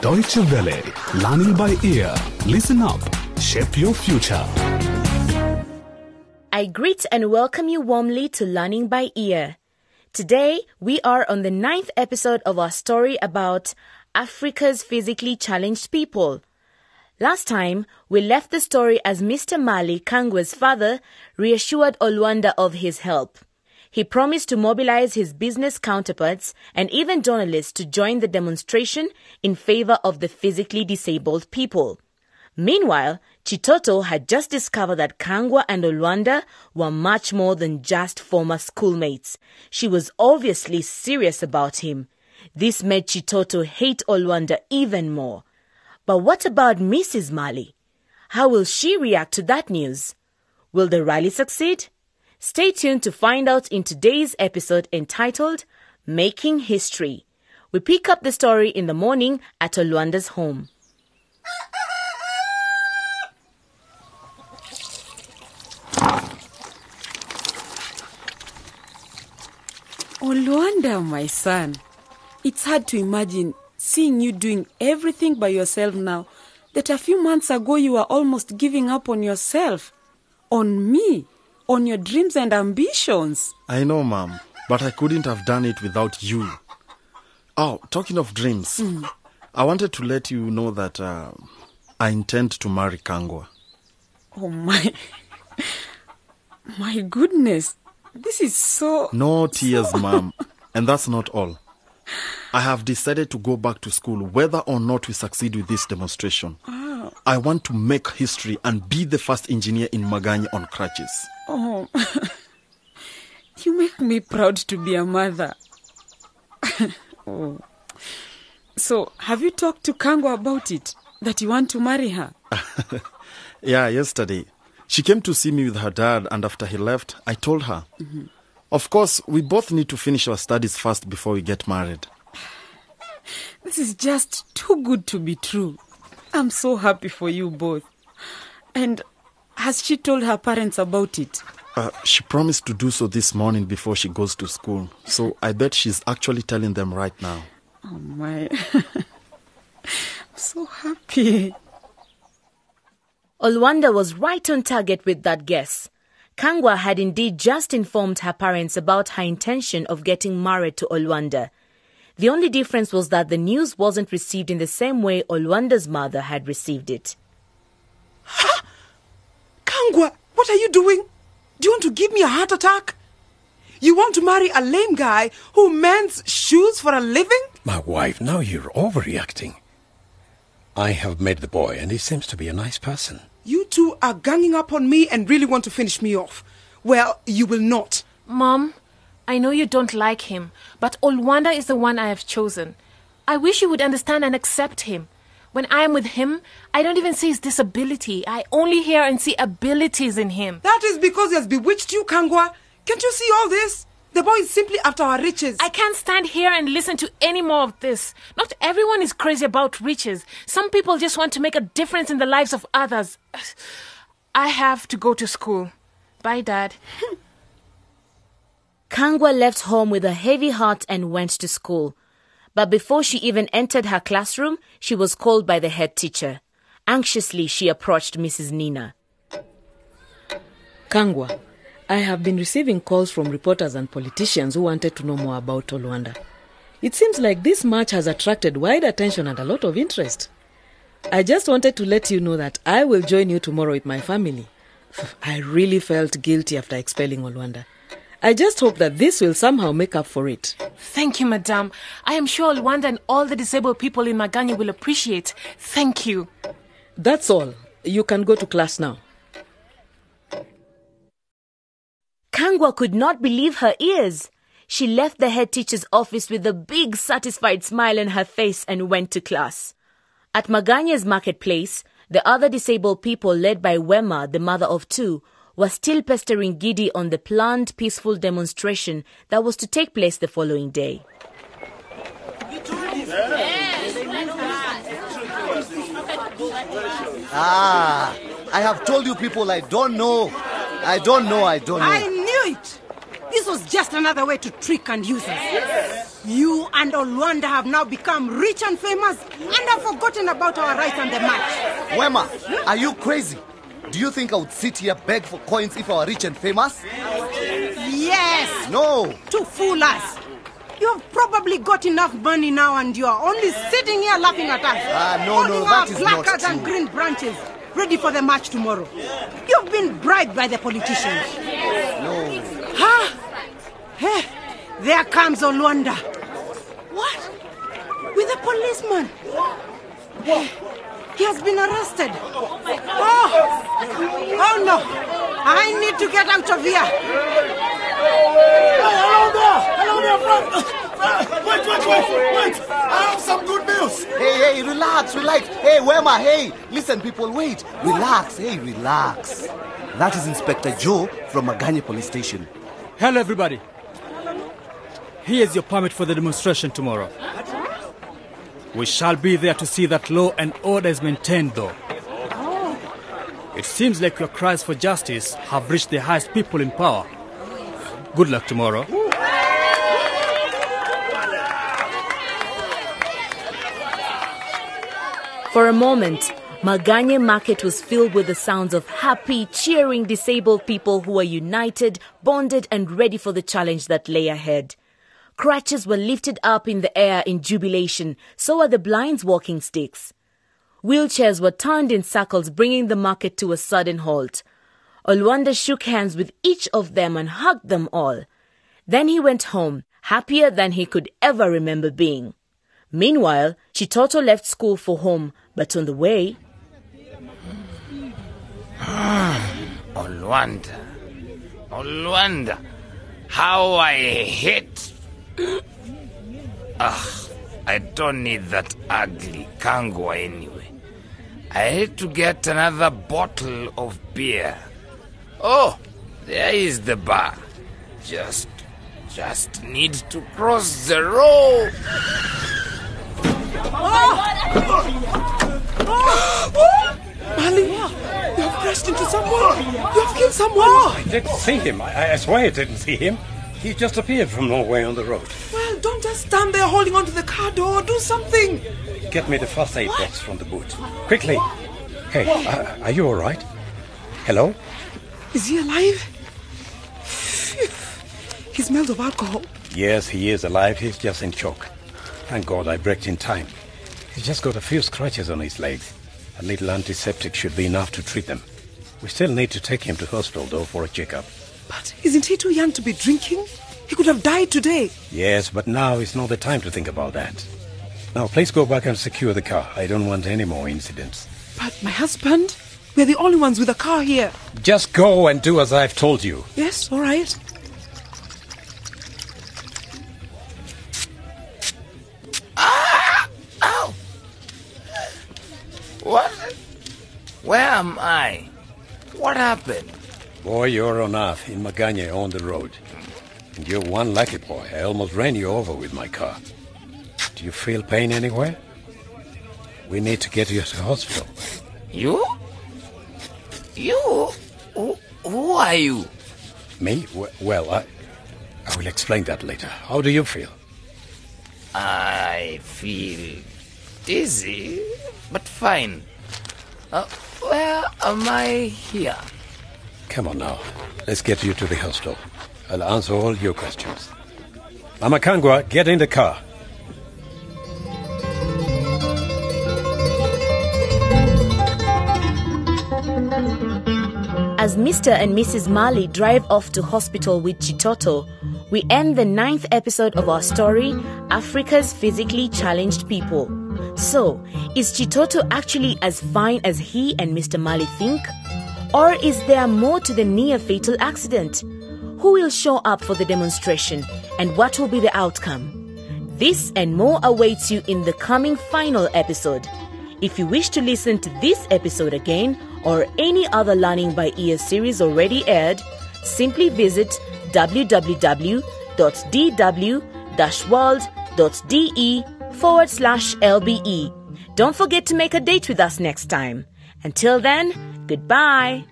Deutsche Welle. Learning by ear. Listen up. Shape your future. I greet and welcome you warmly to Learning by Ear. Today, we are on the ninth episode of our story about Africa's physically challenged people. Last time, we left the story as Mr. Mali, Kangwa's father, reassured Olwanda of his help. He promised to mobilize his business counterparts and even journalists to join the demonstration in favor of the physically disabled people. Meanwhile, Chitoto had just discovered that Kangwa and Olwanda were much more than just former schoolmates. She was obviously serious about him. This made Chitoto hate Olwanda even more. But what about Mrs. Mali? How will she react to that news? Will the rally succeed? Stay tuned to find out in today's episode entitled Making History. We pick up the story in the morning at Olwanda's home. Olwanda, my son. It's hard to imagine seeing you doing everything by yourself now that a few months ago you were almost giving up on yourself, on me, on your dreams and ambitions. I know, Mom, but I couldn't have done it without you. Oh, talking of dreams, I wanted to let you know that uh, I intend to marry Kangwa. Oh my. My goodness. This is so. No tears, Mom. And that's not all. I have decided to go back to school whether or not we succeed with this demonstration. I want to make history and be the first engineer in Magani on crutches. Oh. you make me proud to be a mother. oh. So, have you talked to Kangwa about it? That you want to marry her? Yeah, yesterday. She came to see me with her dad, and after he left, I told her. Mm-hmm. Of course, we both need to finish our studies first before we get married. This is just too good to be true. I'm so happy for you both. And has she told her parents about it? Uh, she promised to do so this morning before she goes to school, so I bet she's actually telling them right now. Oh my. I'm so happy. Olwanda was right on target with that guess. Kangwa had indeed just informed her parents about her intention of getting married to Olwanda. The only difference was that the news wasn't received in the same way Olwanda's mother had received it. Ha! Kangwa, what are you doing? Do you want to give me a heart attack? You want to marry a lame guy who mends shoes for a living? My wife, now you're overreacting. I have met the boy, and he seems to be a nice person. You two are ganging up on me and really want to finish me off. Well, you will not. Mom, I know you don't like him, but Olwanda is the one I have chosen. I wish you would understand and accept him. When I am with him, I don't even see his disability. I only hear and see abilities in him. That is because he has bewitched you, Kangwa. Can't you see all this? The boy is simply after our riches. I can't stand here and listen to any more of this. Not everyone is crazy about riches. Some people just want to make a difference in the lives of others. I have to go to school. Bye, Dad. Kangwa left home with a heavy heart and went to school. But before she even entered her classroom, she was called by the head teacher. Anxiously, she approached Mrs. Nina. Kangwa, I have been receiving calls from reporters and politicians who wanted to know more about Olwanda. It seems like this match has attracted wide attention and a lot of interest. I just wanted to let you know that I will join you tomorrow with my family. I really felt guilty after expelling Olwanda. I just hope that this will somehow make up for it. Thank you, Madame. I am sure Olwanda and all the disabled people in Magani will appreciate. Thank you. That's all. You can go to class now. Kangwa could not believe her ears. She left the head teacher's office with a big satisfied smile on her face and went to class. At Maganya's marketplace, the other disabled people led by Wema, the mother of two, were still pestering Gidi on the planned peaceful demonstration that was to take place the following day. Ah, I have told you people I don't know. I don't know, I don't know. I knew it. This was just another way to trick and use us. You and Olwanda have now become rich and famous and have forgotten about our rights and the match. Wema, are you crazy? Do you think I would sit here beg for coins if I were rich and famous? Yes, No. to fool us. You've probably got enough money now and you are only sitting here laughing at us. Ah, no, no, holding that our is not placards and green branches, ready for the match tomorrow. You've been bribed by the politicians. No. Huh? Hey, there comes Olwanda. What? With a policeman. Hey, he has been arrested. Oh, oh no. I need to get out of here. Hello there! Hello there, friend! Uh, wait, wait, wait, wait! I have some good news! Hey, hey, relax, relax. Hey, Wema, hey. Listen, people, wait. Relax, hey, relax. That is Inspector Joe from Maganye Police Station. Hello, everybody. Here's your permit for the demonstration tomorrow. We shall be there to see that law and order is maintained, though. Oh. It seems like your cries for justice have reached the highest people in power. Good luck tomorrow. For a moment, Maganye Market was filled with the sounds of happy, cheering disabled people who were united, bonded, and ready for the challenge that lay ahead. Crutches were lifted up in the air in jubilation, so were the blinds walking sticks. Wheelchairs were turned in circles, bringing the market to a sudden halt. Olwanda shook hands with each of them and hugged them all. Then he went home, happier than he could ever remember being. Meanwhile, Chitoto left school for home, but on the way, ah, Olwanda. Olwanda. How I hate. Ugh, I don't need that ugly kangwa anyway. I hate to get another bottle of beer. Oh, there is the bar. Just, just need to cross the road. oh Mali, you have crashed into someone. You have killed someone. I didn't see him. I, I swear I didn't see him. He just appeared from nowhere on the road. Well, don't just stand there holding onto the car door. Do something. Get me the first aid box from the boot. Quickly. Hey, uh, are you all right? Hello? Is he alive? he smells of alcohol. Yes, he is alive. He's just in shock. Thank God I braked in time. He's just got a few scratches on his legs. A little antiseptic should be enough to treat them. We still need to take him to hospital, though, for a checkup. But isn't he too young to be drinking? He could have died today. Yes, but now is not the time to think about that. Now, please go back and secure the car. I don't want any more incidents. But my husband? We're the only ones with a car here. Just go and do as I've told you. Yes, all right. Ah! Ow! What? Where am I? What happened? Boy, you're on earth in Maganye on the road. And you're one lucky boy. I almost ran you over with my car. Do you feel pain anywhere? We need to get you to the hospital. You? You? Who, who are you? Me? Well, I, I will explain that later. How do you feel? I feel dizzy, but fine. Uh, where am I here? Come on now. Let's get you to the hospital. I'll answer all your questions. Mama Kangwa, get in the car. As Mr. and Mrs. Mali drive off to hospital with Chitoto, we end the ninth episode of our story, Africa's Physically Challenged People. So, is Chitoto actually as fine as he and Mr. Mali think? Or is there more to the near fatal accident? Who will show up for the demonstration and what will be the outcome? This and more awaits you in the coming final episode. If you wish to listen to this episode again or any other Learning by Ear series already aired, simply visit www.dw-world.de forward slash LBE. Don't forget to make a date with us next time. Until then, goodbye.